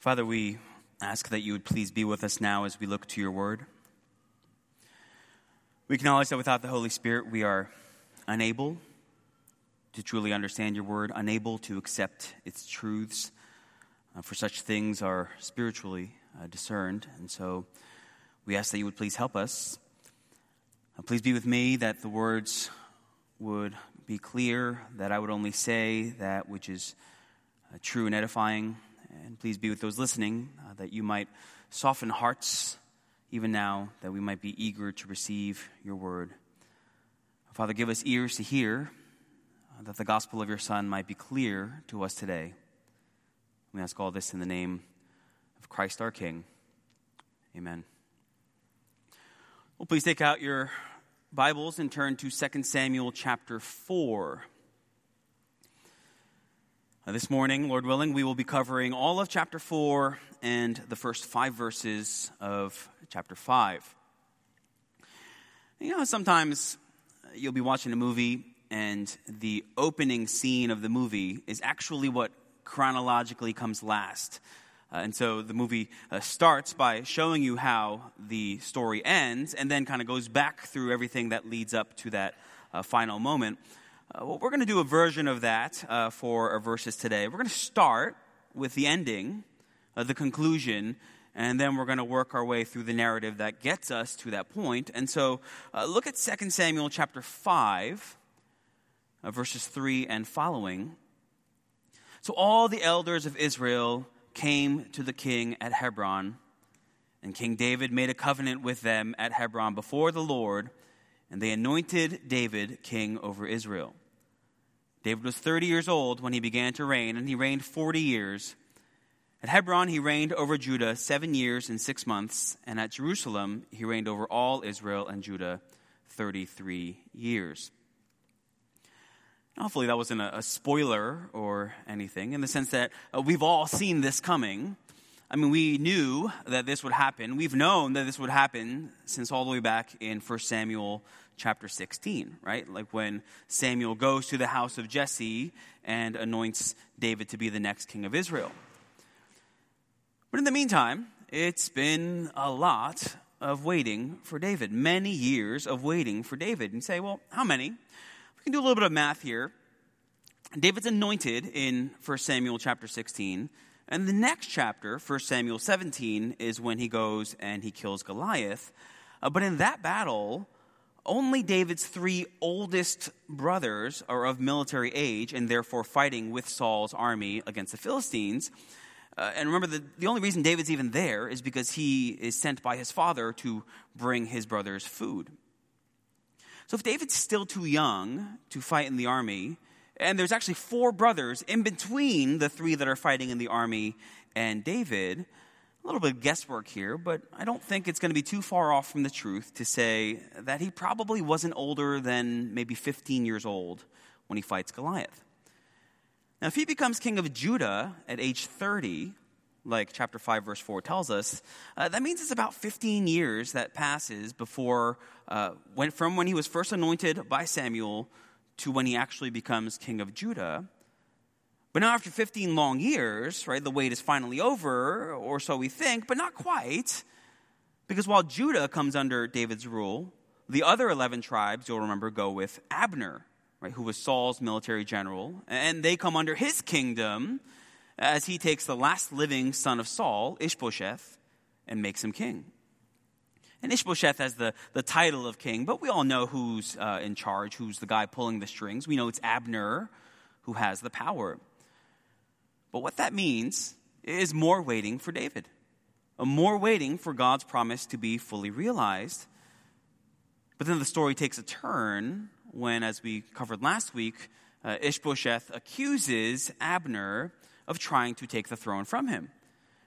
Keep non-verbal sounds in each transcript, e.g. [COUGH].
Father, we ask that you would please be with us now as we look to your word. We acknowledge that without the Holy Spirit, we are unable to truly understand your word, unable to accept its truths, uh, for such things are spiritually uh, discerned. And so we ask that you would please help us. Uh, please be with me that the words would be clear, that I would only say that which is uh, true and edifying and please be with those listening, uh, that you might soften hearts even now, that we might be eager to receive your word. Father, give us ears to hear, uh, that the gospel of your Son might be clear to us today. We ask all this in the name of Christ our King. Amen. Well, please take out your Bibles and turn to 2 Samuel chapter 4. This morning, Lord willing, we will be covering all of chapter 4 and the first five verses of chapter 5. You know, sometimes you'll be watching a movie and the opening scene of the movie is actually what chronologically comes last. Uh, and so the movie uh, starts by showing you how the story ends and then kind of goes back through everything that leads up to that uh, final moment. Uh, well, we're going to do a version of that uh, for our verses today. We're going to start with the ending, uh, the conclusion, and then we're going to work our way through the narrative that gets us to that point. And so uh, look at 2 Samuel chapter 5, uh, verses 3 and following. So all the elders of Israel came to the king at Hebron, and King David made a covenant with them at Hebron before the Lord, and they anointed David king over Israel. David was 30 years old when he began to reign, and he reigned 40 years. At Hebron, he reigned over Judah seven years and six months, and at Jerusalem, he reigned over all Israel and Judah 33 years. Hopefully, that wasn't a, a spoiler or anything, in the sense that uh, we've all seen this coming. I mean, we knew that this would happen. We've known that this would happen since all the way back in 1 Samuel chapter 16, right? Like when Samuel goes to the house of Jesse and anoints David to be the next king of Israel. But in the meantime, it's been a lot of waiting for David, many years of waiting for David. And say, well, how many? We can do a little bit of math here. David's anointed in 1 Samuel chapter 16. And the next chapter, 1 Samuel 17, is when he goes and he kills Goliath. Uh, but in that battle, only David's three oldest brothers are of military age and therefore fighting with Saul's army against the Philistines. Uh, and remember, the, the only reason David's even there is because he is sent by his father to bring his brothers food. So if David's still too young to fight in the army, and there's actually four brothers in between the three that are fighting in the army and David, a little bit of guesswork here, but I don't think it's going to be too far off from the truth to say that he probably wasn't older than maybe 15 years old when he fights Goliath. Now, if he becomes king of Judah at age 30, like chapter 5, verse 4 tells us, uh, that means it's about 15 years that passes before, uh, when, from when he was first anointed by Samuel to when he actually becomes king of Judah. But now, after 15 long years, right, the wait is finally over, or so we think, but not quite. Because while Judah comes under David's rule, the other 11 tribes, you'll remember, go with Abner, right, who was Saul's military general, and they come under his kingdom as he takes the last living son of Saul, Ishbosheth, and makes him king. And Ishbosheth has the, the title of king, but we all know who's uh, in charge, who's the guy pulling the strings. We know it's Abner who has the power. But what that means is more waiting for David, more waiting for God's promise to be fully realized. But then the story takes a turn when, as we covered last week, uh, Ishbosheth accuses Abner of trying to take the throne from him.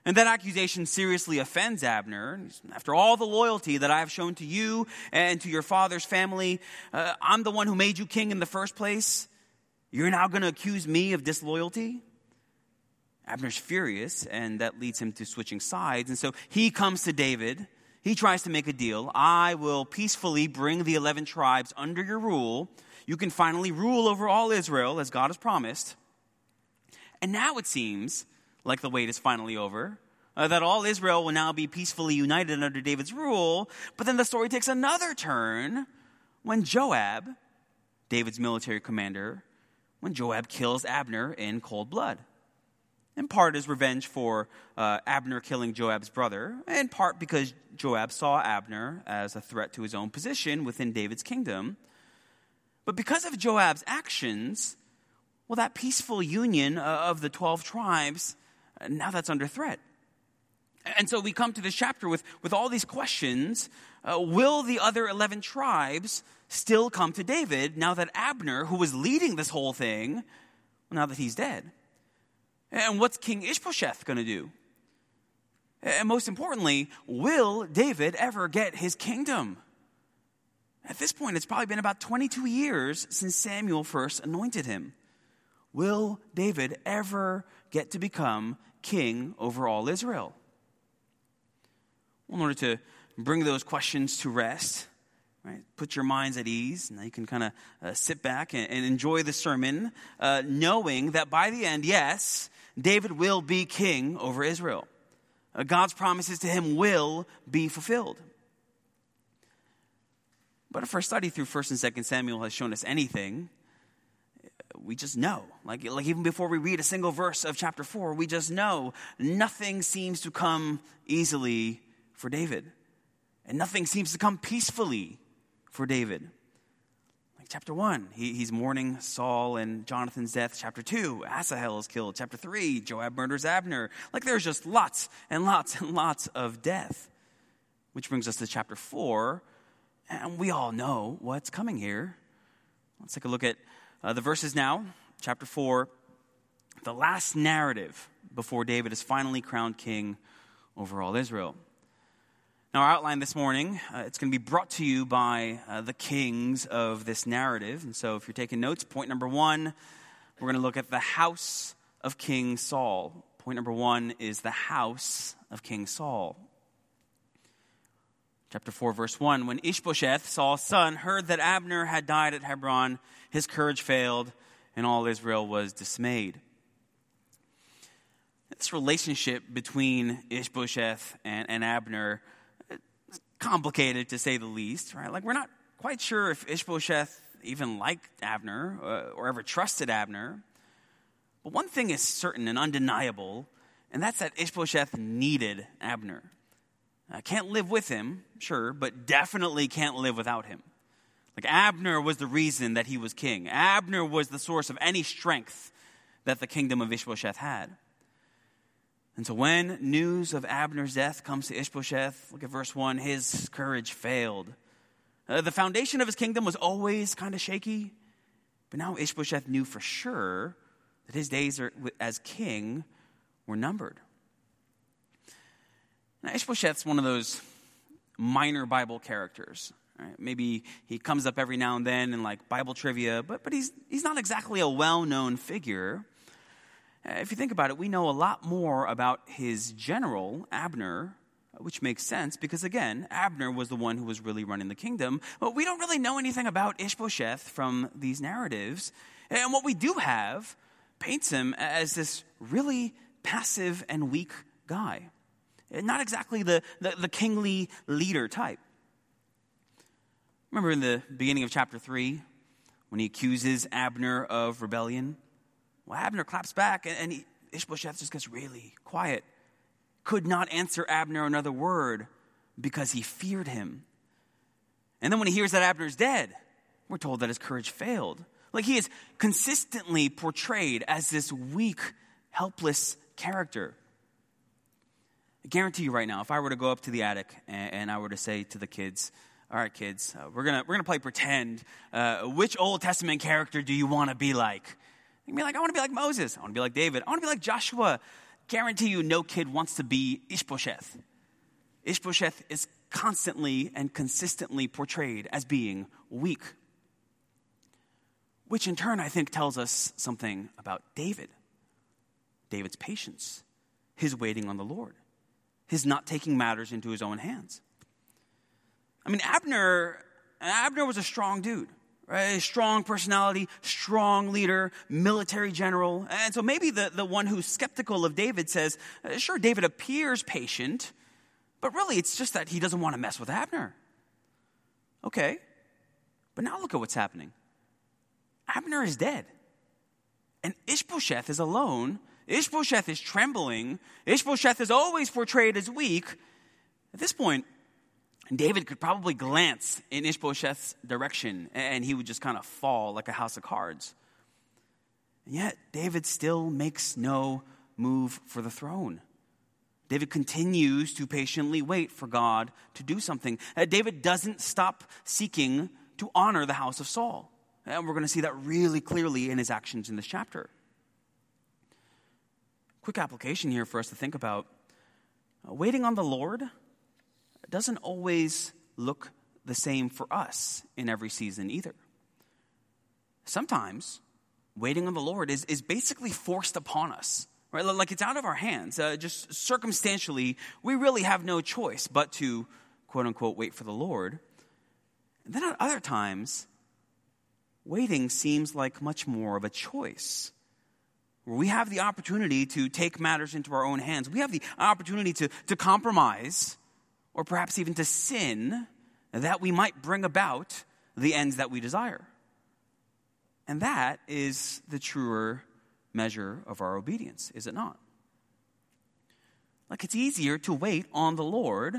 And that accusation seriously offends Abner. After all the loyalty that I have shown to you and to your father's family, uh, I'm the one who made you king in the first place. You're now going to accuse me of disloyalty? Abner's furious, and that leads him to switching sides. And so he comes to David. He tries to make a deal. I will peacefully bring the 11 tribes under your rule. You can finally rule over all Israel as God has promised. And now it seems like the wait is finally over. uh, that all Israel will now be peacefully united under David's rule. But then the story takes another turn when Joab, David's military commander, when Joab kills Abner in cold blood. In part as revenge for uh, Abner killing Joab's brother, in part because Joab saw Abner as a threat to his own position within David's kingdom. But because of Joab's actions, well, that peaceful union uh, of the 12 tribes, uh, now that's under threat. And so we come to this chapter with, with all these questions. Uh, will the other 11 tribes still come to David now that Abner, who was leading this whole thing, now that he's dead? And what's King Ishbosheth going to do? And most importantly, will David ever get his kingdom? At this point, it's probably been about 22 years since Samuel first anointed him. Will David ever get to become king over all Israel? in order to bring those questions to rest, right, put your minds at ease, and you can kind of uh, sit back and, and, enjoy the sermon, uh, knowing that by the end, yes, David will be king over Israel. Uh, God's promises to him will be fulfilled. But if our study through 1st and 2nd Samuel has shown us anything, we just know. Like, like even before we read a single verse of chapter 4, we just know nothing seems to come easily for David. And nothing seems to come peacefully for David. Chapter 1, he, he's mourning Saul and Jonathan's death. Chapter 2, Asahel is killed. Chapter 3, Joab murders Abner. Like there's just lots and lots and lots of death. Which brings us to chapter 4, and we all know what's coming here. Let's take a look at uh, the verses now. Chapter 4, the last narrative before David is finally crowned king over all Israel. Now, our outline this morning, uh, it's going to be brought to you by uh, the kings of this narrative. And so, if you're taking notes, point number one, we're going to look at the house of King Saul. Point number one is the house of King Saul. Chapter 4, verse 1 When Ishbosheth, Saul's son, heard that Abner had died at Hebron, his courage failed, and all Israel was dismayed. This relationship between Ishbosheth and, and Abner complicated to say the least, right? Like, we're not quite sure if Ishbosheth even liked Abner uh, or ever trusted Abner. But one thing is certain and undeniable, and that's that Ishbosheth needed Abner. Uh, can't live with him, sure, but definitely can't live without him. Like Abner was the reason that he was king. Abner was the source of any strength that the kingdom of Ishbosheth had. And so when news of Abner's death comes to Ishbosheth, look at verse 1, his courage failed. Uh, the foundation of his kingdom was always kind of shaky, but now Ishbosheth knew for sure that his days are, as king were numbered. Now, Ishbosheth's one of those minor Bible characters. Right? Maybe he comes up every now and then in like Bible trivia, but, but he's, he's not exactly a well known figure. Uh, if you think about it, we know a lot more about his general, Abner, which makes sense because, again, Abner was the one who was really running the kingdom. But we don't really know anything about Ishbosheth from these narratives. And what we do have paints him as this really passive and weak guy. Not exactly the, the, the kingly leader type. Remember in the beginning of chapter 3 when he accuses Abner of rebellion? Well, Abner claps back, and, he, Ishbosheth just gets really quiet. Could not answer Abner another word because he feared him. And then when he hears that Abner's dead, we're told that his courage failed. Like he is consistently portrayed as this weak, helpless character. I guarantee you right now, if I were to go up to the attic and, and I were to say to the kids, all right, kids, uh, we're going we're gonna play pretend. Uh, which Old Testament character do you want to be like? You can be like, I want to be like Moses. I want to be like David. I want to be like Joshua. Guarantee you, no kid wants to be Ishbosheth. Ishbosheth is constantly and consistently portrayed as being weak, which in turn, I think, tells us something about David. David's patience, his waiting on the Lord, his not taking matters into his own hands. I mean, Abner, Abner was a strong dude. Right? A strong personality, strong leader, military general. And so maybe the, the one who's skeptical of David says, uh, sure, David appears patient, but really it's just that he doesn't want to mess with Abner. Okay. But now look at what's happening. Abner is dead. And Ishbosheth is alone. Ishbosheth is trembling. Ishbosheth is always portrayed as weak. At this point, David could probably glance in Ishbosheth's direction and he would just kind of fall like a house of cards. And yet, David still makes no move for the throne. David continues to patiently wait for God to do something. Uh, David doesn't stop seeking to honor the house of Saul. And we're going to see that really clearly in his actions in this chapter. Quick application here for us to think about. Uh, waiting on the Lord doesn't always look the same for us in every season either. Sometimes waiting on the Lord is, is basically forced upon us, right? Like it's out of our hands. Uh, just circumstantially, we really have no choice but to, quote unquote, wait for the Lord. And then at other times, waiting seems like much more of a choice. Where we have the opportunity to take matters into our own hands. We have the opportunity to, to compromise or perhaps even to sin that we might bring about the ends that we desire. And that is the truer measure of our obedience, is it not? Like it's easier to wait on the Lord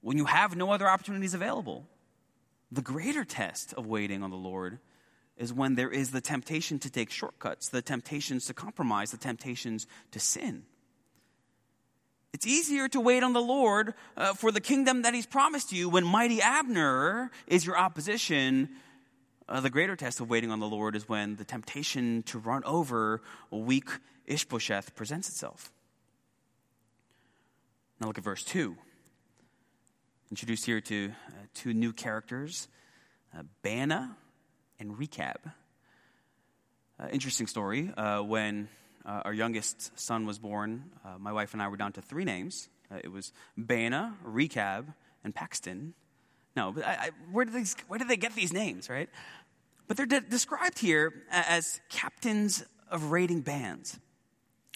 when you have no other opportunities available. The greater test of waiting on the Lord is when there is the temptation to take shortcuts, the temptations to compromise, the temptations to sin. It's easier to wait on the Lord uh, for the kingdom that He's promised you when mighty Abner is your opposition. Uh, the greater test of waiting on the Lord is when the temptation to run over a weak Ishbosheth presents itself. Now look at verse 2. Introduced here to uh, two new characters, uh, Baanah and Rechab. Uh, interesting story. Uh, when uh, our youngest son was born, uh, my wife and I were down to three names. Uh, it was Baanah, Rechab, and Paxton. No, but I, I, where, did these, where did they get these names, right? But they're de- described here as captains of raiding bands.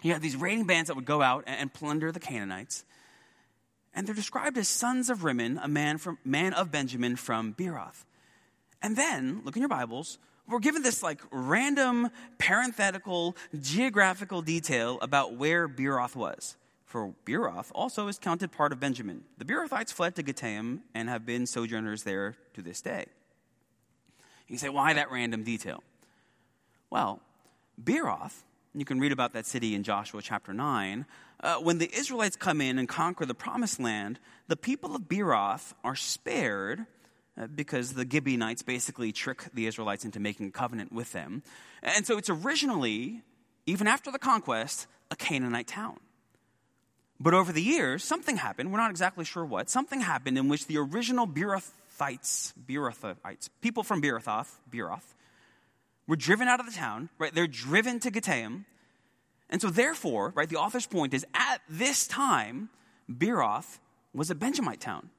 You have these raiding bands that would go out and, and plunder the Canaanites. And they're described as sons of Rimmon, a man, from, man of Benjamin from Beeroth. And then, look in your Bibles, we're given this like random parenthetical geographical detail about where Beeroth was. For Beeroth also is counted part of Benjamin. The Beerothites fled to Gittaim and have been sojourners there to this day. You say, why that random detail? Well, Beeroth, you can read about that city in Joshua chapter 9. Uh, when the Israelites come in and conquer the promised land, the people of Beeroth are spared Uh, because the Gibeonites basically trick the Israelites into making a covenant with them. And so it's originally, even after the conquest, a Canaanite town. But over the years, something happened, we're not exactly sure what, something happened in which the original Beerothites, Beerothites, people from Beerothoth, Beeroth, were driven out of the town, right? They're driven to Gittaim. And so therefore, right, the author's point is at this time, Beeroth was a Benjamite town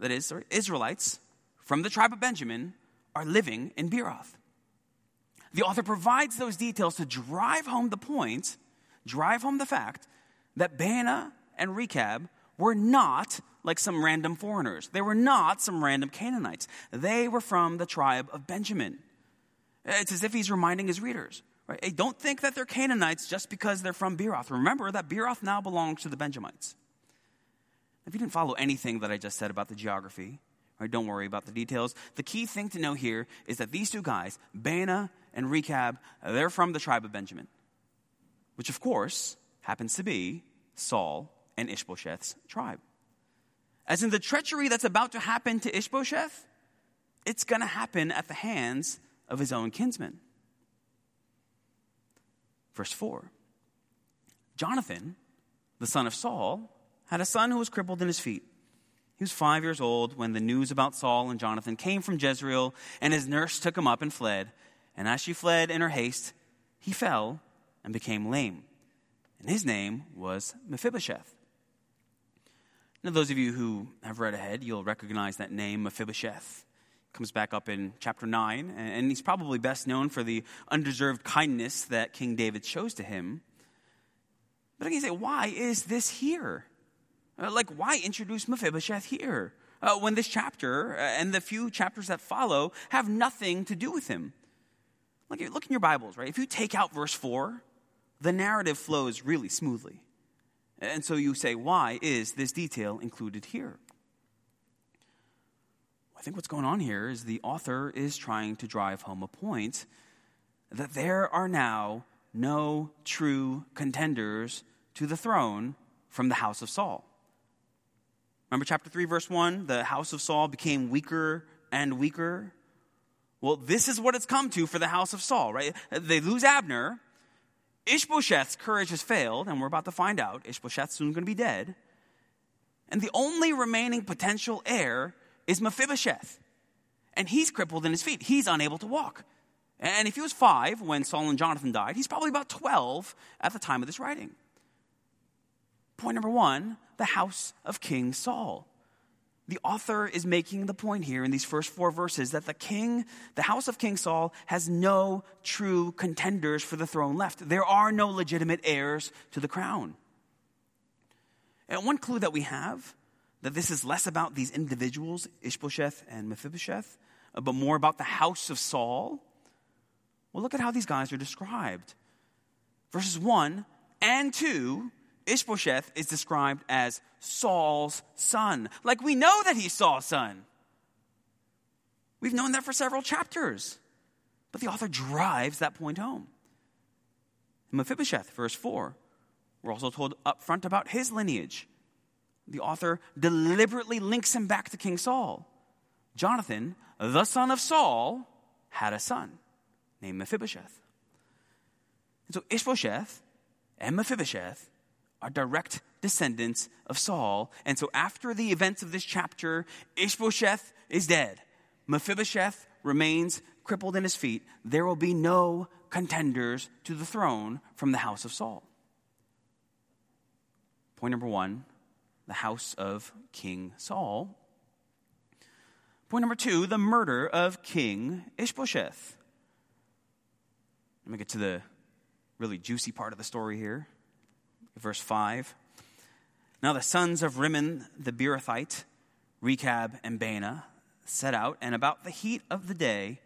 that is, Israelites from the tribe of Benjamin, are living in Beeroth. The author provides those details to drive home the point, drive home the fact that Baanah and Rechab were not like some random foreigners. They were not some random Canaanites. They were from the tribe of Benjamin. It's as if he's reminding his readers. Right? Hey, don't think that they're Canaanites just because they're from Beeroth. Remember that Beeroth now belongs to the Benjamites. If you didn't follow anything that I just said about the geography, right, don't worry about the details. The key thing to know here is that these two guys, Baanah and Rechab, they're from the tribe of Benjamin, which of course happens to be Saul and Ishbosheth's tribe. As in the treachery that's about to happen to Ishbosheth, it's going to happen at the hands of his own kinsmen. Verse 4 Jonathan, the son of Saul, had a son who was crippled in his feet. He was five years old when the news about Saul and Jonathan came from Jezreel, and his nurse took him up and fled. And as she fled in her haste, he fell and became lame. And his name was Mephibosheth. Now, those of you who have read ahead, you'll recognize that name, Mephibosheth. comes back up in chapter 9, and he's probably best known for the undeserved kindness that King David shows to him. But I can say, why is this here? Uh, like, why introduce Mephibosheth here? Uh, when this chapter uh, and the few chapters that follow have nothing to do with him. Look, look in your Bibles, right? If you take out verse 4, the narrative flows really smoothly. And so you say, why is this detail included here? I think what's going on here is the author is trying to drive home a point that there are now no true contenders to the throne from the house of Saul. Remember chapter 3, verse 1? The house of Saul became weaker and weaker. Well, this is what it's come to for the house of Saul, right? They lose Abner. Ishbosheth's courage has failed, and we're about to find out. Ishbosheth's soon going to be dead. And the only remaining potential heir is Mephibosheth. And he's crippled in his feet. He's unable to walk. And if he was five when Saul and Jonathan died, he's probably about 12 at the time of this writing. Point number one the house of King Saul. The author is making the point here in these first four verses that the king, the house of King Saul, has no true contenders for the throne left. There are no legitimate heirs to the crown. And one clue that we have that this is less about these individuals, Ishbosheth and Mephibosheth, uh, but more about the house of Saul. Well, look at how these guys are described. Verses 1 and 2, Ishbosheth is described as Saul's son. Like we know that he's Saul's son. We've known that for several chapters. But the author drives that point home. In Mephibosheth, verse 4, we're also told up front about his lineage the author deliberately links him back to King Saul. Jonathan, the son of Saul, had a son named Mephibosheth. And so Ishbosheth and Mephibosheth are direct descendants of Saul. And so after the events of this chapter, Ishbosheth is dead. Mephibosheth remains crippled in his feet. There will be no contenders to the throne from the house of Saul. Point number one the house of King Saul. Point number two the murder of King Ishbosheth. Let me get to the really juicy part of the story here. Verse 5. Now the sons of Rimmon the Beerothite, Rechab and Baanah, set out, and about the heat of the day,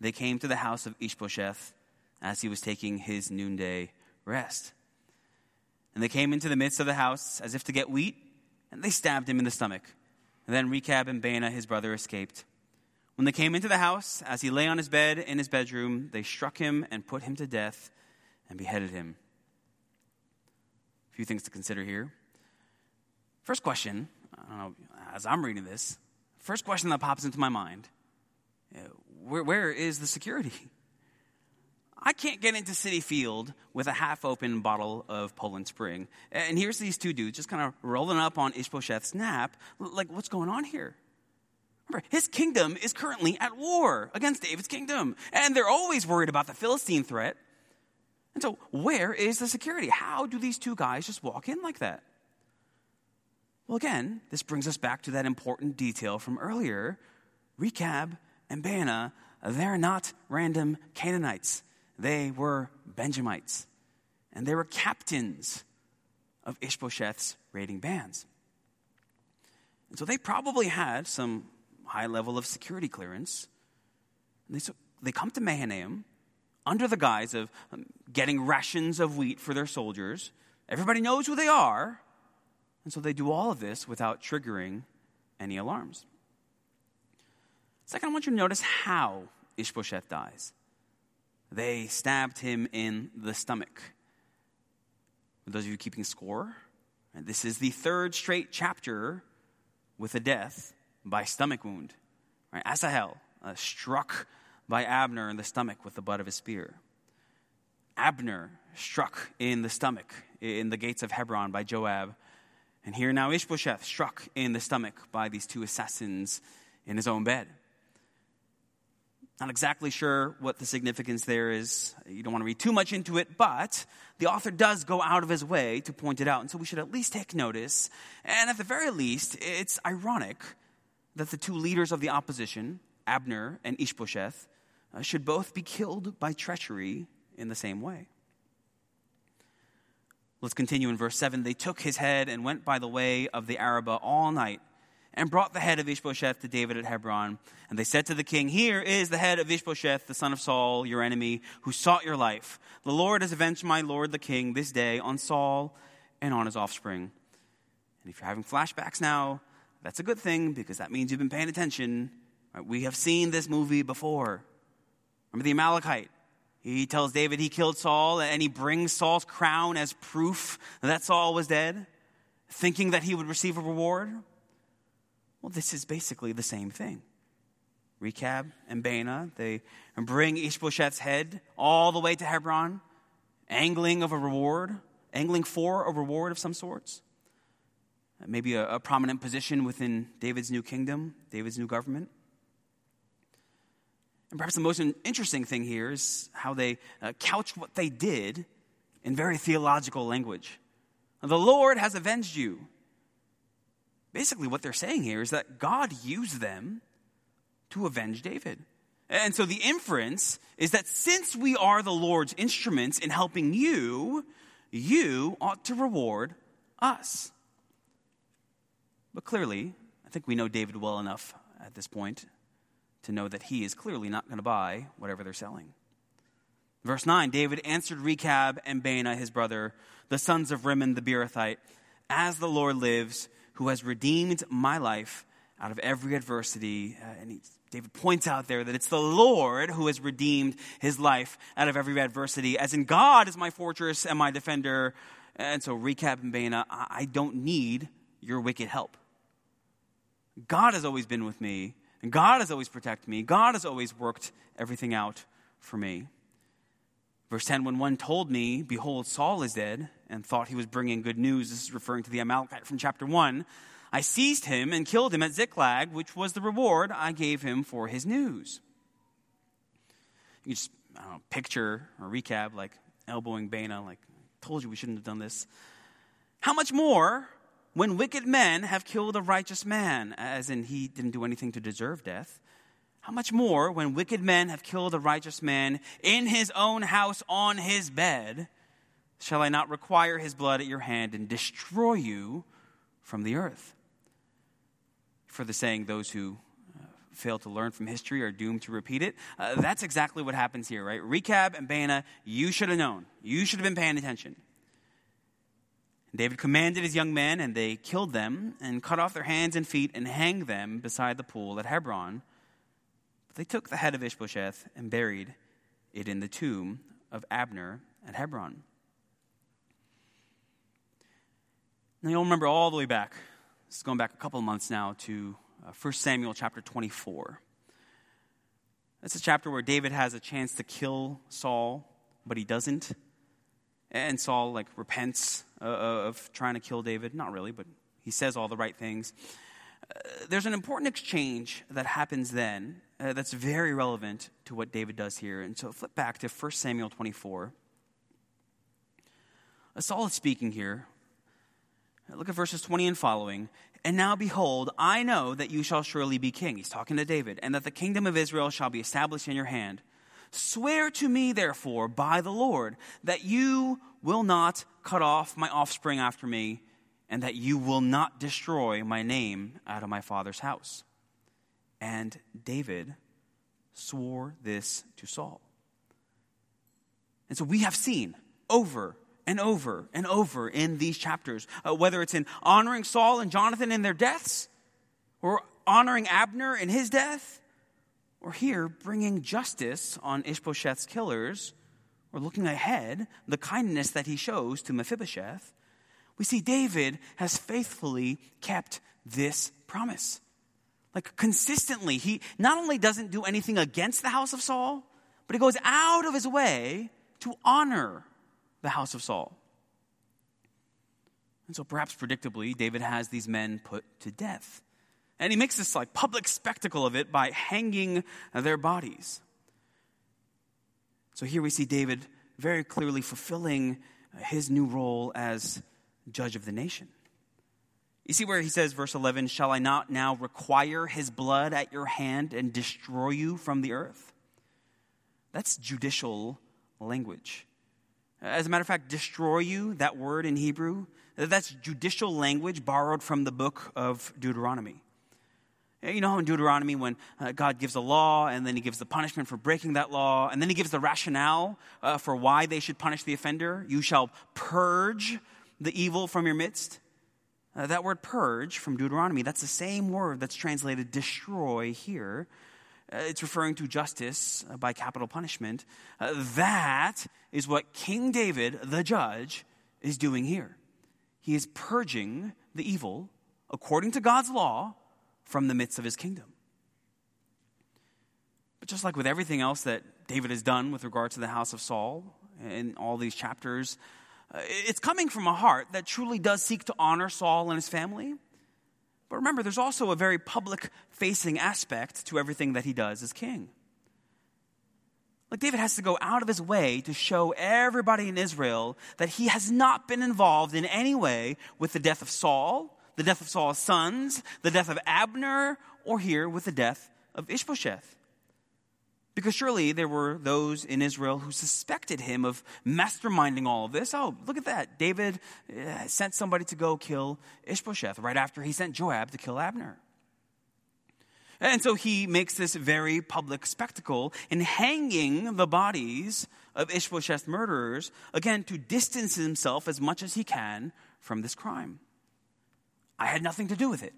they came to the house of Ishbosheth as he was taking his noonday rest. And they came into the midst of the house as if to get wheat and they stabbed him in the stomach. And then Rechab and Baanah, his brother, escaped. When they came into the house, as he lay on his bed in his bedroom, they struck him and put him to death and beheaded him. A few things to consider here. First question, I don't know, as I'm reading this, first question that pops into my mind uh, where, where is the security? [LAUGHS] I can't get into Citi Field with a half open bottle of Poland Spring. And here's these two dudes just kind of rolling up on Ishbosheth's nap. Like, what's going on here? Remember, his kingdom is currently at war against David's kingdom. And they're always worried about the Philistine threat. And so, where is the security? How do these two guys just walk in like that? Well, again, this brings us back to that important detail from earlier. Rechab and Baanah, they're not random Canaanites. They were Benjamites, and they were captains of Ishbosheth's raiding bands. And so they probably had some high level of security clearance. And they, so they come to Mahanaim under the guise of um, getting rations of wheat for their soldiers. Everybody knows who they are. And so they do all of this without triggering any alarms. Second, I want you to notice how Ishbosheth dies. They stabbed him in the stomach. For those of you keeping score, this is the third straight chapter with a death by stomach wound. Asahel uh, struck by Abner in the stomach with the butt of his spear. Abner struck in the stomach in the gates of Hebron by Joab. And here now Ishbosheth struck in the stomach by these two assassins in his own bed. Not exactly sure what the significance there is. You don't want to read too much into it, but the author does go out of his way to point it out. And so we should at least take notice. And at the very least, it's ironic that the two leaders of the opposition, Abner and Ishbosheth, uh, should both be killed by treachery in the same way. Let's continue in verse 7. They took his head and went by the way of the Arabah all night and brought the head of Ishbosheth to David at Hebron. And they said to the king, Here is the head of Ishbosheth, the son of Saul, your enemy, who sought your life. The Lord has avenged my lord the king this day on Saul and on his offspring. And if you're having flashbacks now, that's a good thing because that means you've been paying attention. Right? We have seen this movie before. Remember the Amalekite? He tells David he killed Saul, and he brings Saul's crown as proof that Saul was dead, thinking that he would receive a reward. Well, this is basically the same thing. Rechab and Baanah, they bring Ishbosheth's head all the way to Hebron, angling of a reward, angling for a reward of some sorts. Maybe a, a prominent position within David's new kingdom, David's new government. And perhaps the most interesting thing here is how they uh, couch what they did in very theological language. The Lord has avenged you. Basically, what they're saying here is that God used them to avenge David. And so the inference is that since we are the Lord's instruments in helping you, you ought to reward us. But clearly, I think we know David well enough at this point to know that he is clearly not going to buy whatever they're selling. Verse 9 David answered Rechab and Baanah, his brother, the sons of Rimmon the Beerothite, As the Lord lives, who has redeemed my life out of every adversity. Uh, and David points out there that it's the Lord who has redeemed his life out of every adversity, as in God is my fortress and my defender. And so, Rechab and Baanah, I don't need your wicked help. God has always been with me and God has always protected me. God has always worked everything out for me. Verse 10 When one told me, Behold, Saul is dead, and thought he was bringing good news, this is referring to the Amalekite from chapter 1, I seized him and killed him at Ziklag, which was the reward I gave him for his news. You just know, picture or Rechab like elbowing Baanah, like, told you we shouldn't have done this. How much more when wicked men have killed a righteous man, as in he didn't do anything to deserve death, how much more when wicked men have killed a righteous man in his own house on his bed, shall I not require his blood at your hand and destroy you from the earth? For the saying, those who uh, fail to learn from history are doomed to repeat it. Uh, that's exactly what happens here, right? Rechab and Baanah, you should have known. You should have been paying attention. David commanded his young men, and they killed them and cut off their hands and feet and hanged them beside the pool at Hebron. But they took the head of Ishbosheth and buried it in the tomb of Abner at Hebron. Now you'll remember all the way back, this is going back a couple of months now, to uh, 1 Samuel chapter 24. That's a chapter where David has a chance to kill Saul, but he doesn't. And Saul like repents uh, of trying to kill David. Not really, but he says all the right things. Uh, there's an important exchange that happens then uh, that's very relevant to what David does here. And so flip back to 1 Samuel 24. Uh, Saul is speaking here. Uh, look at verses 20 and following. And now behold, I know that you shall surely be king. He's talking to David. And that the kingdom of Israel shall be established in your hand. Swear to me, therefore, by the Lord, that you will not cut off my offspring after me, and that you will not destroy my name out of my father's house. And David swore this to Saul. And so we have seen over and over and over in these chapters, uh, whether it's in honoring Saul and Jonathan in their deaths, or honoring Abner in his death, or here, bringing justice on Ishbosheth's killers, or looking ahead, the kindness that he shows to Mephibosheth, we see David has faithfully kept this promise. Like consistently, he not only doesn't do anything against the house of Saul, but he goes out of his way to honor the house of Saul. And so perhaps predictably, David has these men put to death. And he makes this like public spectacle of it by hanging their bodies. So here we see David very clearly fulfilling his new role as judge of the nation. You see where he says, verse 11, Shall I not now require his blood at your hand and destroy you from the earth? That's judicial language. As a matter of fact, destroy you, that word in Hebrew, that's judicial language borrowed from the book of Deuteronomy. You know in Deuteronomy, when uh, God gives a law and then he gives the punishment for breaking that law, and then he gives the rationale uh, for why they should punish the offender? You shall purge the evil from your midst. Uh, that word purge from Deuteronomy, that's the same word that's translated destroy here. Uh, it's referring to justice uh, by capital punishment. Uh, that is what King David, the judge, is doing here. He is purging the evil, according to God's law, from the midst of his kingdom. But just like with everything else that David has done with regard to the house of Saul in all these chapters, uh, it's coming from a heart that truly does seek to honor Saul and his family but remember, there's also a very public facing aspect to everything that he does as king. Like David has to go out of his way to show everybody in Israel that he has not been involved in any way with the death of Saul, the death of Saul's sons, the death of Abner, or here with the death of Ishbosheth. Because surely there were those in Israel who suspected him of masterminding all of this. Oh, look at that. David uh, sent somebody to go kill Ishbosheth right after he sent Joab to kill Abner. And so he makes this very public spectacle in hanging the bodies of Ishbosheth's murderers, again, to distance himself as much as he can from this crime. I had nothing to do with it.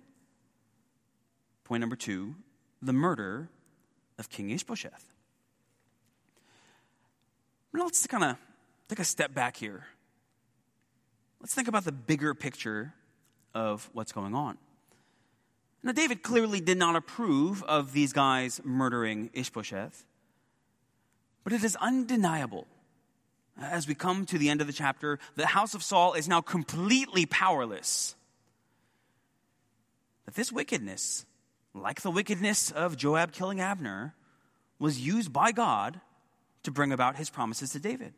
Point number two the murder of King Ishbosheth. Now let's kind of take a step back here. Let's think about the bigger picture of what's going on. Now, David clearly did not approve of these guys murdering Ishbosheth, but it is undeniable. As we come to the end of the chapter, the house of Saul is now completely powerless. That this wickedness like the wickedness of Joab killing Abner, was used by God to bring about his promises to David.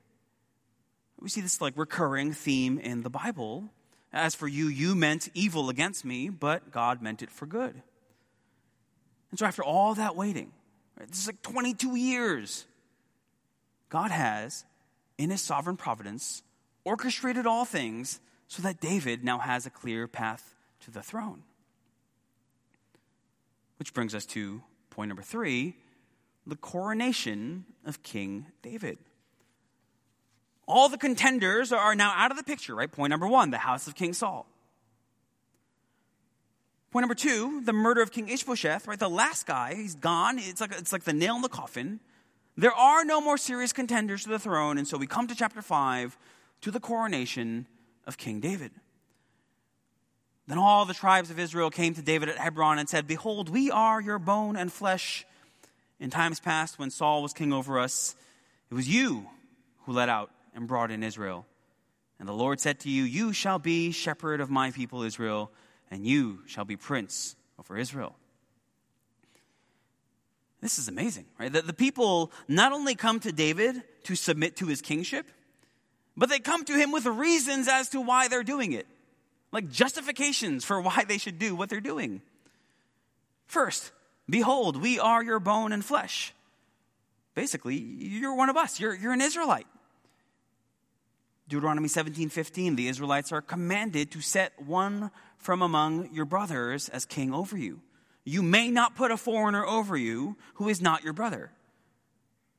We see this like recurring theme in the Bible. As for you, you meant evil against me, but God meant it for good. And so after all that waiting, right, this is like 22 years, God has, in his sovereign providence, orchestrated all things so that David now has a clear path to the throne. Which brings us to point number three the coronation of King David. All the contenders are now out of the picture, right? Point number one, the house of King Saul. Point number two, the murder of King Ishbosheth, right? The last guy, he's gone. It's like, it's like the nail in the coffin. There are no more serious contenders to the throne, and so we come to chapter five, to the coronation of King David. Then all the tribes of Israel came to David at Hebron and said, Behold, we are your bone and flesh. In times past, when Saul was king over us, it was you who led out and brought in Israel. And the Lord said to you, You shall be shepherd of my people Israel, and you shall be prince over Israel. This is amazing, right? That the people not only come to David to submit to his kingship, but they come to him with reasons as to why they're doing it like justifications for why they should do what they're doing. First, behold, we are your bone and flesh. Basically, you're one of us. You're, you're an Israelite. Deuteronomy 17 15, the Israelites are commanded to set one from among your brothers as king over you. You may not put a foreigner over you who is not your brother.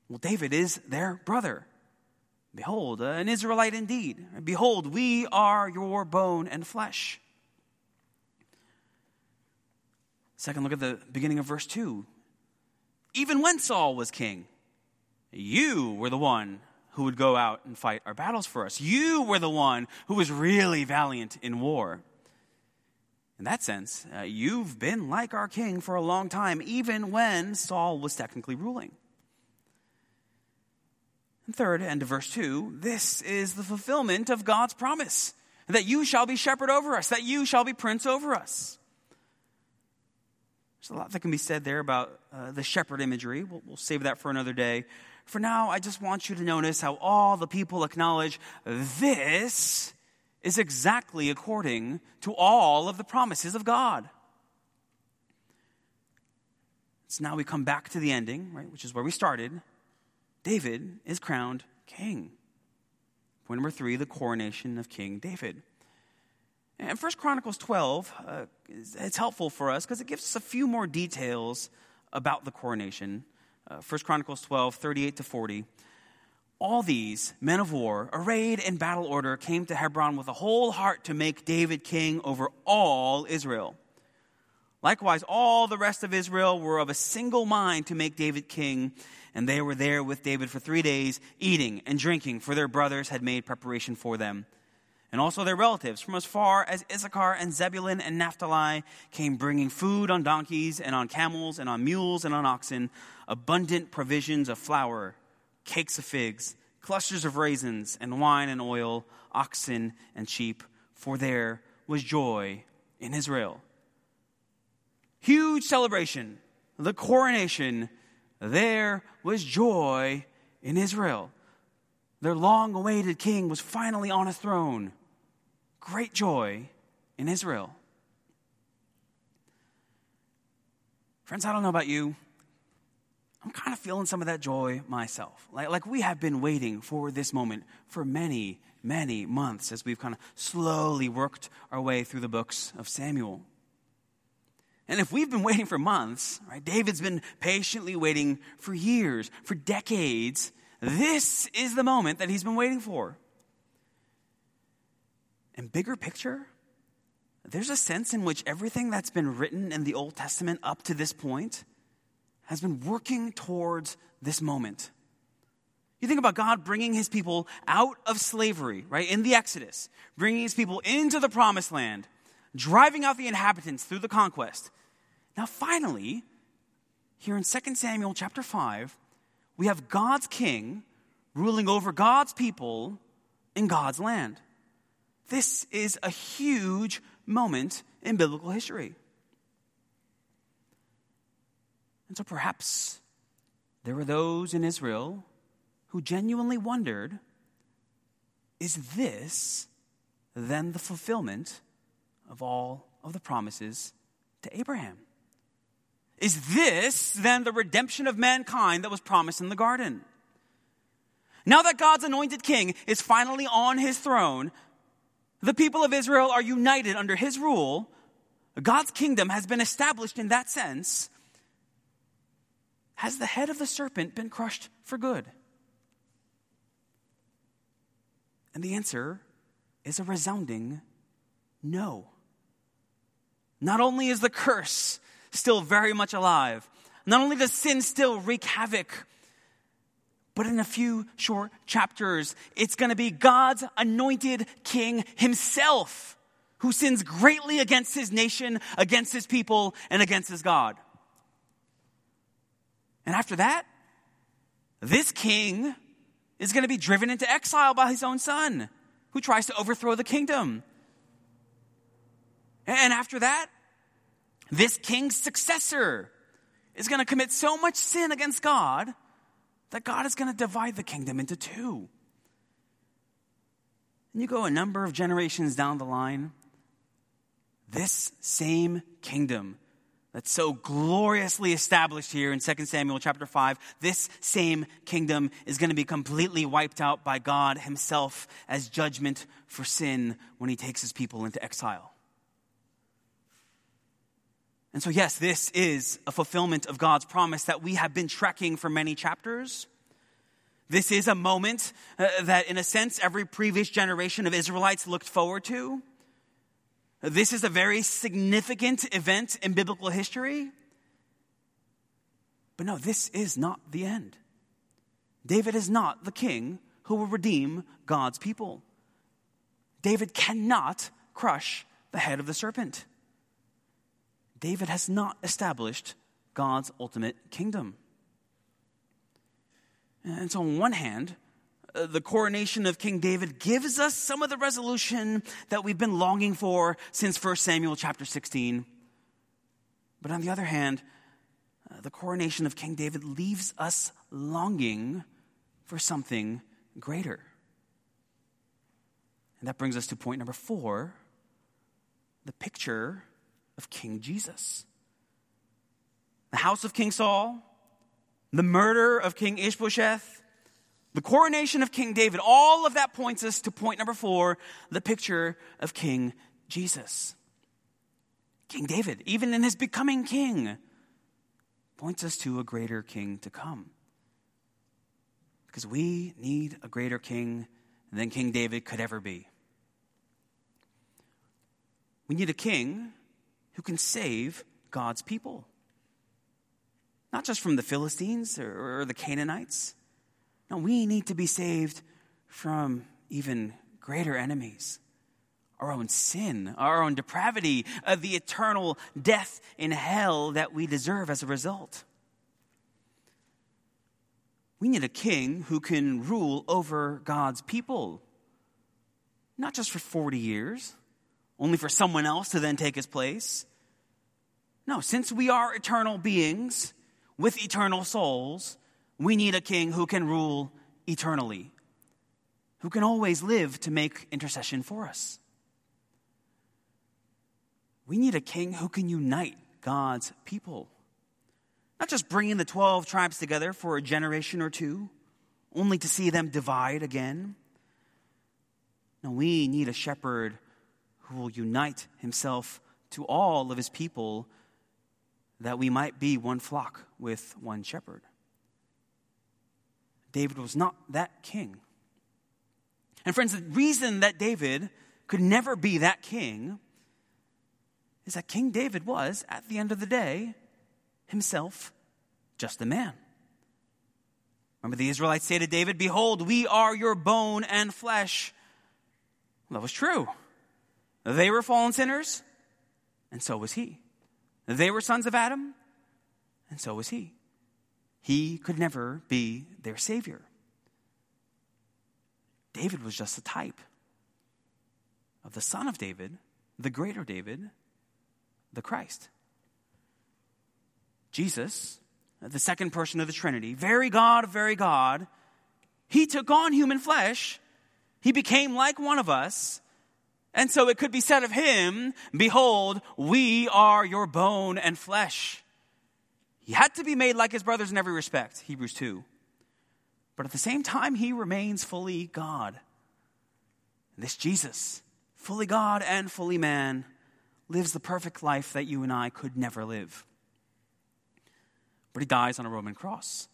Well, David is their brother. Behold, an Israelite indeed. Behold, we are your bone and flesh. Second, look at the beginning of verse 2. Even when Saul was king, you were the one who would go out and fight our battles for us. You were the one who was really valiant in war. In that sense, uh, you've been like our king for a long time, even when Saul was technically ruling. And third, to verse 2, this is the fulfillment of God's promise that you shall be shepherd over us, that you shall be prince over us. There's a lot that can be said there about uh, the shepherd imagery. We'll, we'll save that for another day. For now, I just want you to notice how all the people acknowledge this is exactly according to all of the promises of God. So now we come back to the ending, right, which is where we started. David is crowned king. Point number three, the coronation of King David. And First Chronicles 12, uh, it's helpful for us because it gives us a few more details about the coronation. Uh, 1 Chronicles 12, 38 to 40. All these men of war, arrayed in battle order, came to Hebron with a whole heart to make David king over all Israel. Likewise, all the rest of Israel were of a single mind to make David king, and they were there with David for three days, eating and drinking, for their brothers had made preparation for them. And also their relatives from as far as Issachar and Zebulun and Naphtali came bringing food on donkeys and on camels and on mules and on oxen, abundant provisions of flour, cakes of figs, clusters of raisins, and wine and oil, oxen and sheep, for there was joy in Israel. Huge celebration, the coronation. There was joy in Israel. Their long awaited king was finally on a throne. Great joy in Israel. Friends, I don't know about you. I'm kind of feeling some of that joy myself. Like, like we have been waiting for this moment for many, many months as we've kind of slowly worked our way through the books of Samuel. And if we've been waiting for months, right, David's been patiently waiting for years, for decades, this is the moment that he's been waiting for. And bigger picture, there's a sense in which everything that's been written in the Old Testament up to this point has been working towards this moment. You think about God bringing his people out of slavery, right, in the Exodus, bringing his people into the promised land, driving out the inhabitants through the conquest. Now, finally, here in 2 Samuel chapter 5, we have God's king ruling over God's people in God's land. This is a huge moment in biblical history. And so perhaps there were those in Israel who genuinely wondered is this then the fulfillment of all of the promises to Abraham? Is this then the redemption of mankind that was promised in the garden? Now that God's anointed king is finally on his throne, the people of Israel are united under his rule. God's kingdom has been established in that sense. Has the head of the serpent been crushed for good? And the answer is a resounding no. Not only is the curse still very much alive. Not only does sin still wreak havoc, but in a few short chapters, it's going to be God's anointed king himself who sins greatly against his nation, against his people, and against his God. And after that, this king is going to be driven into exile by his own son, who tries to overthrow the kingdom. And after that, this king's successor is going to commit so much sin against God that God is going to divide the kingdom into two. And you go a number of generations down the line, this same kingdom that's so gloriously established here in 2 Samuel chapter 5, this same kingdom is going to be completely wiped out by God himself as judgment for sin when he takes his people into exile. And so, yes, this is a fulfillment of God's promise that we have been trekking for many chapters. This is a moment uh, that, in a sense, every previous generation of Israelites looked forward to. This is a very significant event in biblical history. But no, this is not the end. David is not the king who will redeem God's people. David cannot crush the head of the serpent. David has not established God's ultimate kingdom. And so, on one hand, uh, the coronation of King David gives us some of the resolution that we've been longing for since 1 Samuel chapter 16. But on the other hand, uh, the coronation of King David leaves us longing for something greater. And that brings us to point number four the picture of King Jesus. The house of King Saul, the murder of King Ishbosheth, the coronation of King David, all of that points us to point number four the picture of King Jesus. King David, even in his becoming king, points us to a greater king to come. Because we need a greater king than King David could ever be. We need a king who can save God's people. Not just from the Philistines or, or the Canaanites. No, we need to be saved from even greater enemies our own sin, our own depravity, uh, the eternal death in hell that we deserve as a result. We need a king who can rule over God's people, not just for 40 years, only for someone else to then take his place. No, since we are eternal beings with eternal souls, we need a king who can rule eternally, who can always live to make intercession for us. We need a king who can unite God's people. Not just bringing the 12 tribes together for a generation or two, only to see them divide again. No, we need a shepherd who will unite himself to all of his people that we might be one flock with one shepherd. David was not that king. And friends, the reason that David could never be that king is that King David was, at the end of the day, himself just a man. Remember, the Israelites say to David, Behold, we are your bone and flesh. Well, that was true. They were fallen sinners, and so was he. They were sons of Adam, and so was he. He could never be their Savior. David was just a type of the son of David, the greater David, the Christ. Jesus, the second person of the Trinity, very God, very God, he took on human flesh. He became like one of us. And so it could be said of him, Behold, we are your bone and flesh. He had to be made like his brothers in every respect, Hebrews 2. But at the same time, he remains fully God. And this Jesus, fully God and fully man, lives the perfect life that you and I could never live. But he dies on a Roman cross.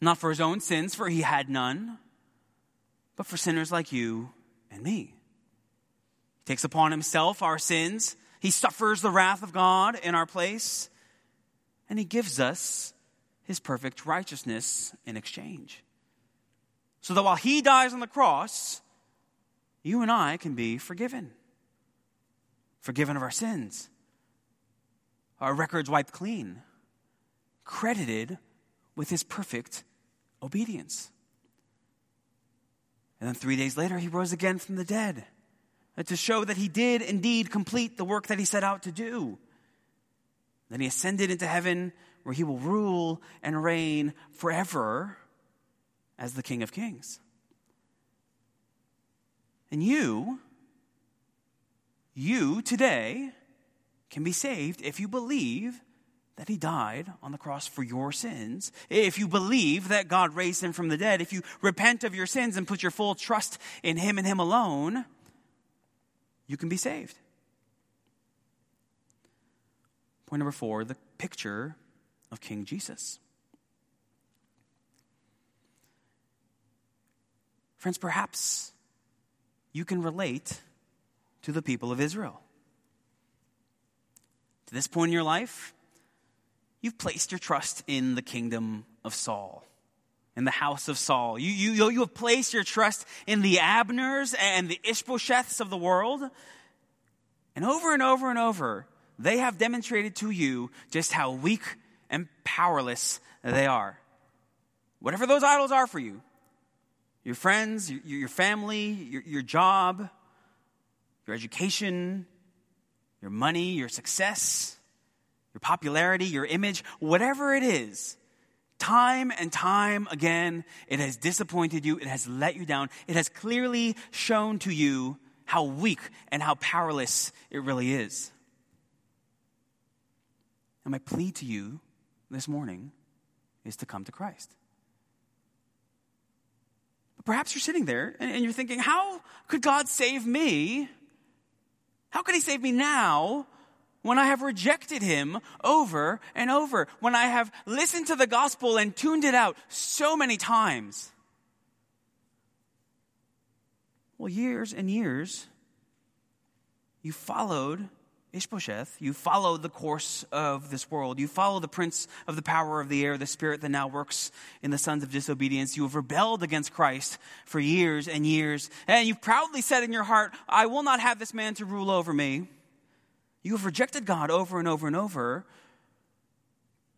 Not for his own sins, for he had none, but for sinners like you and me. Takes upon himself our sins. He suffers the wrath of God in our place. And he gives us his perfect righteousness in exchange. So that while he dies on the cross, you and I can be forgiven forgiven of our sins, our records wiped clean, credited with his perfect obedience. And then three days later, he rose again from the dead Uh, to show that he did indeed complete the work that he set out to do. Then he ascended into heaven where he will rule and reign forever as the King of Kings. And you, you today can be saved if you believe that he died on the cross for your sins, if you believe that God raised him from the dead, if you repent of your sins and put your full trust in him and him alone, you can be saved. Point number four the picture of King Jesus. Friends, perhaps you can relate to the people of Israel. To this point in your life, you've placed your trust in the kingdom of Saul, in the house of Saul. You, you, you have placed your trust in the Abners and the Ishbosheths of the world. And over and over and over, they have demonstrated to you just how weak and powerless they are. Whatever those idols are for you your friends, your, your family, your, your job, your education, your money, your success, your popularity, your image, whatever it is, Time and time again, it has disappointed you, it has let you down, it has clearly shown to you how weak and how powerless it really is. And my plea to you this morning is to come to Christ. But perhaps you're sitting there and, you're thinking, how could God save me? How could He save me now when I have rejected Him over and over? When I have listened to the gospel and tuned it out so many times? Well, years and years, you followed Ishbosheth, you follow the course of this world. You follow the prince of the power of the air, the spirit that now works in the sons of disobedience. You have rebelled against Christ for years and years. And you've proudly said in your heart, I will not have this man to rule over me. You have rejected God over and over and over.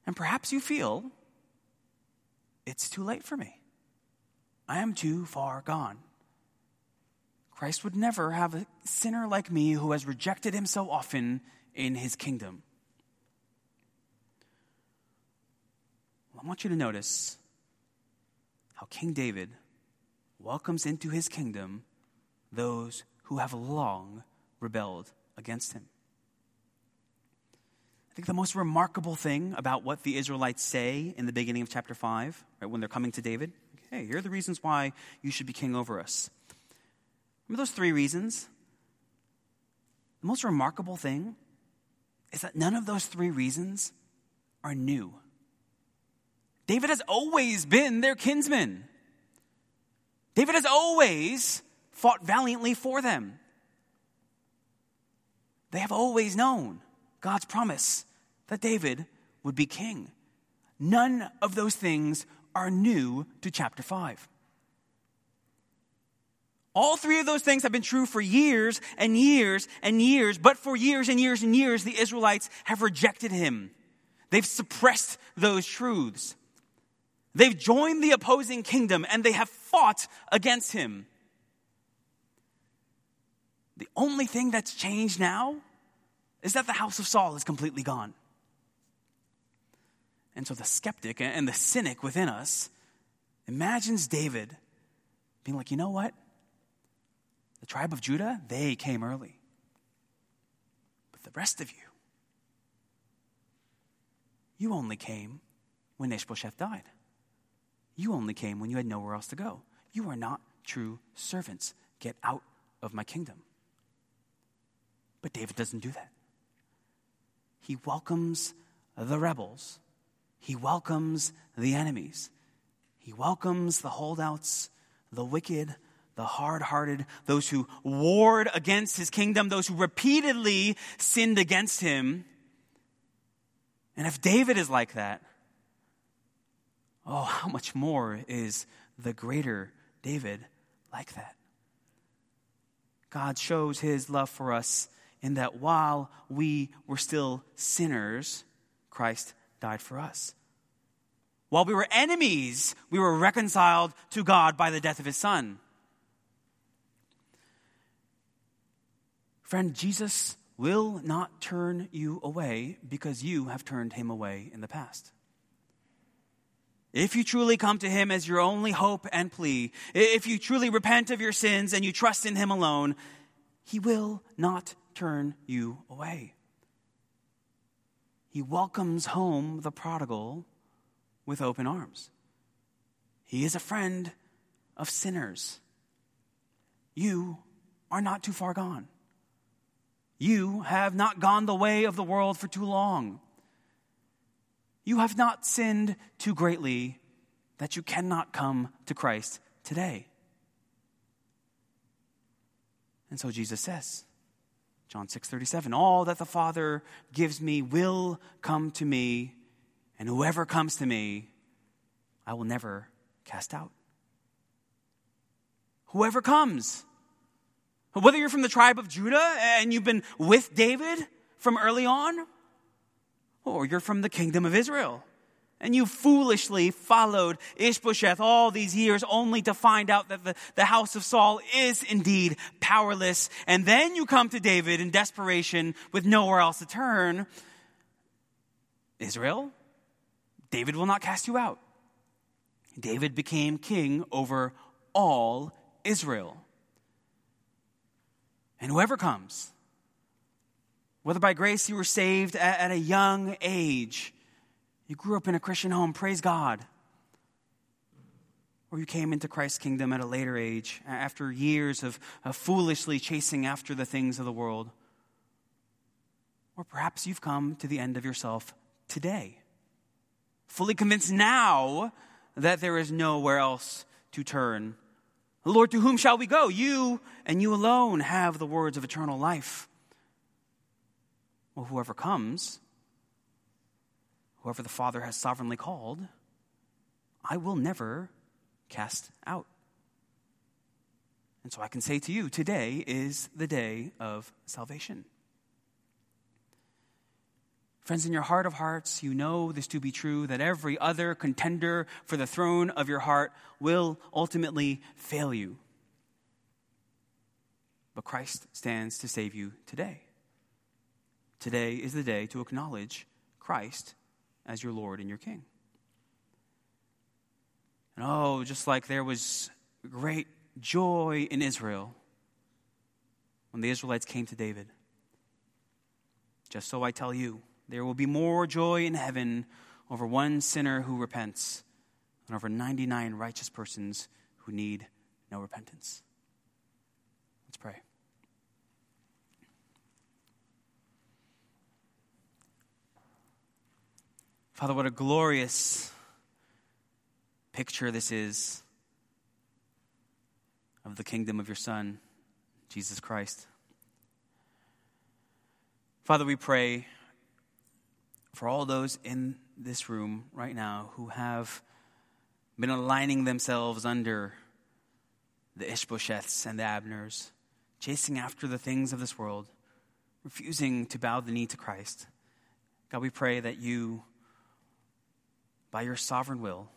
And perhaps you feel it's too late for me. I am too far gone. Christ would never have a sinner like me who has rejected him so often in his kingdom. Well, I want you to notice how King David welcomes into his kingdom those who have long rebelled against him. I think the most remarkable thing about what the Israelites say in the beginning of chapter 5, right, when they're coming to David, hey, here are the reasons why you should be king over us. Remember those three reasons? The most remarkable thing is that none of those three reasons are new. David has always been their kinsman. David has always fought valiantly for them. They have always known God's promise that David would be king. None of those things are new to chapter 5. All three of those things have been true for years and years and years, but for years and years and years, the Israelites have rejected him. They've suppressed those truths. They've joined the opposing kingdom and they have fought against him. The only thing that's changed now is that the house of Saul is completely gone. And so the skeptic and the cynic within us imagines David being like, you know what? The tribe of Judah, they came early. But the rest of you, you only came when Ishbosheth died. You only came when you had nowhere else to go. You are not true servants. Get out of my kingdom. But David doesn't do that. He welcomes the rebels, he welcomes the enemies, he welcomes the holdouts, the wicked, the hard hearted, those who warred against his kingdom, those who repeatedly sinned against him. And if David is like that, oh, how much more is the greater David like that? God shows his love for us in that while we were still sinners, Christ died for us. While we were enemies, we were reconciled to God by the death of his son. Friend, Jesus will not turn you away because you have turned him away in the past. If you truly come to him as your only hope and plea, if you truly repent of your sins and you trust in him alone, he will not turn you away. He welcomes home the prodigal with open arms. He is a friend of sinners. You are not too far gone. You have not gone the way of the world for too long. You have not sinned too greatly that you cannot come to Christ today. And so Jesus says, John 6:37, all that the Father gives me will come to me, and whoever comes to me, I will never cast out. Whoever comes, whether you're from the tribe of Judah and you've been with David from early on, or you're from the kingdom of Israel and you foolishly followed Ishbosheth all these years only to find out that the, the house of Saul is indeed powerless. And then you come to David in desperation with nowhere else to turn. Israel, David will not cast you out. David became king over all Israel. And whoever comes, whether by grace you were saved at, at, a young age, you grew up in a Christian home, praise God, or you came into Christ's kingdom at a later age, after years of, of foolishly chasing after the things of the world, or perhaps you've come to the end of yourself today, fully convinced now that there is nowhere else to turn. Lord, to whom shall we go? You and you alone have the words of eternal life. Well, whoever comes, whoever the Father has sovereignly called, I will never cast out. And so I can say to you, today is the day of salvation. Friends, in your heart of hearts, you know this to be true that every other contender for the throne of your heart will ultimately fail you. But Christ stands to save you today. Today is the day to acknowledge Christ as your Lord and your King. And oh, just like there was great joy in Israel when the Israelites came to David, just so I tell you, there will be more joy in heaven over one sinner who repents than over 99 righteous persons who need no repentance. Let's pray. Father, what a glorious picture this is of the kingdom of your Son, Jesus Christ. Father, we pray for all those in this room right now who have been aligning themselves under the Ishbosheths and the Abners, chasing after the things of this world, refusing to bow the knee to Christ. God, we pray that you, by your sovereign will,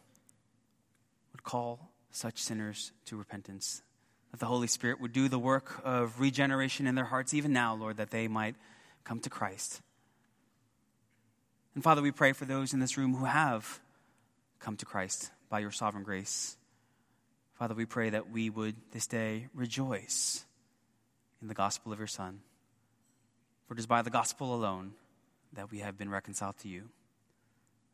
would call such sinners to repentance. That the Holy Spirit would do the work of regeneration in their hearts, even now, Lord, that they might come to Christ. And Father, we pray for those in this room who have come to Christ by your sovereign grace. Father, we pray that we would this day rejoice in the gospel of your Son. For it is by the gospel alone that we have been reconciled to you.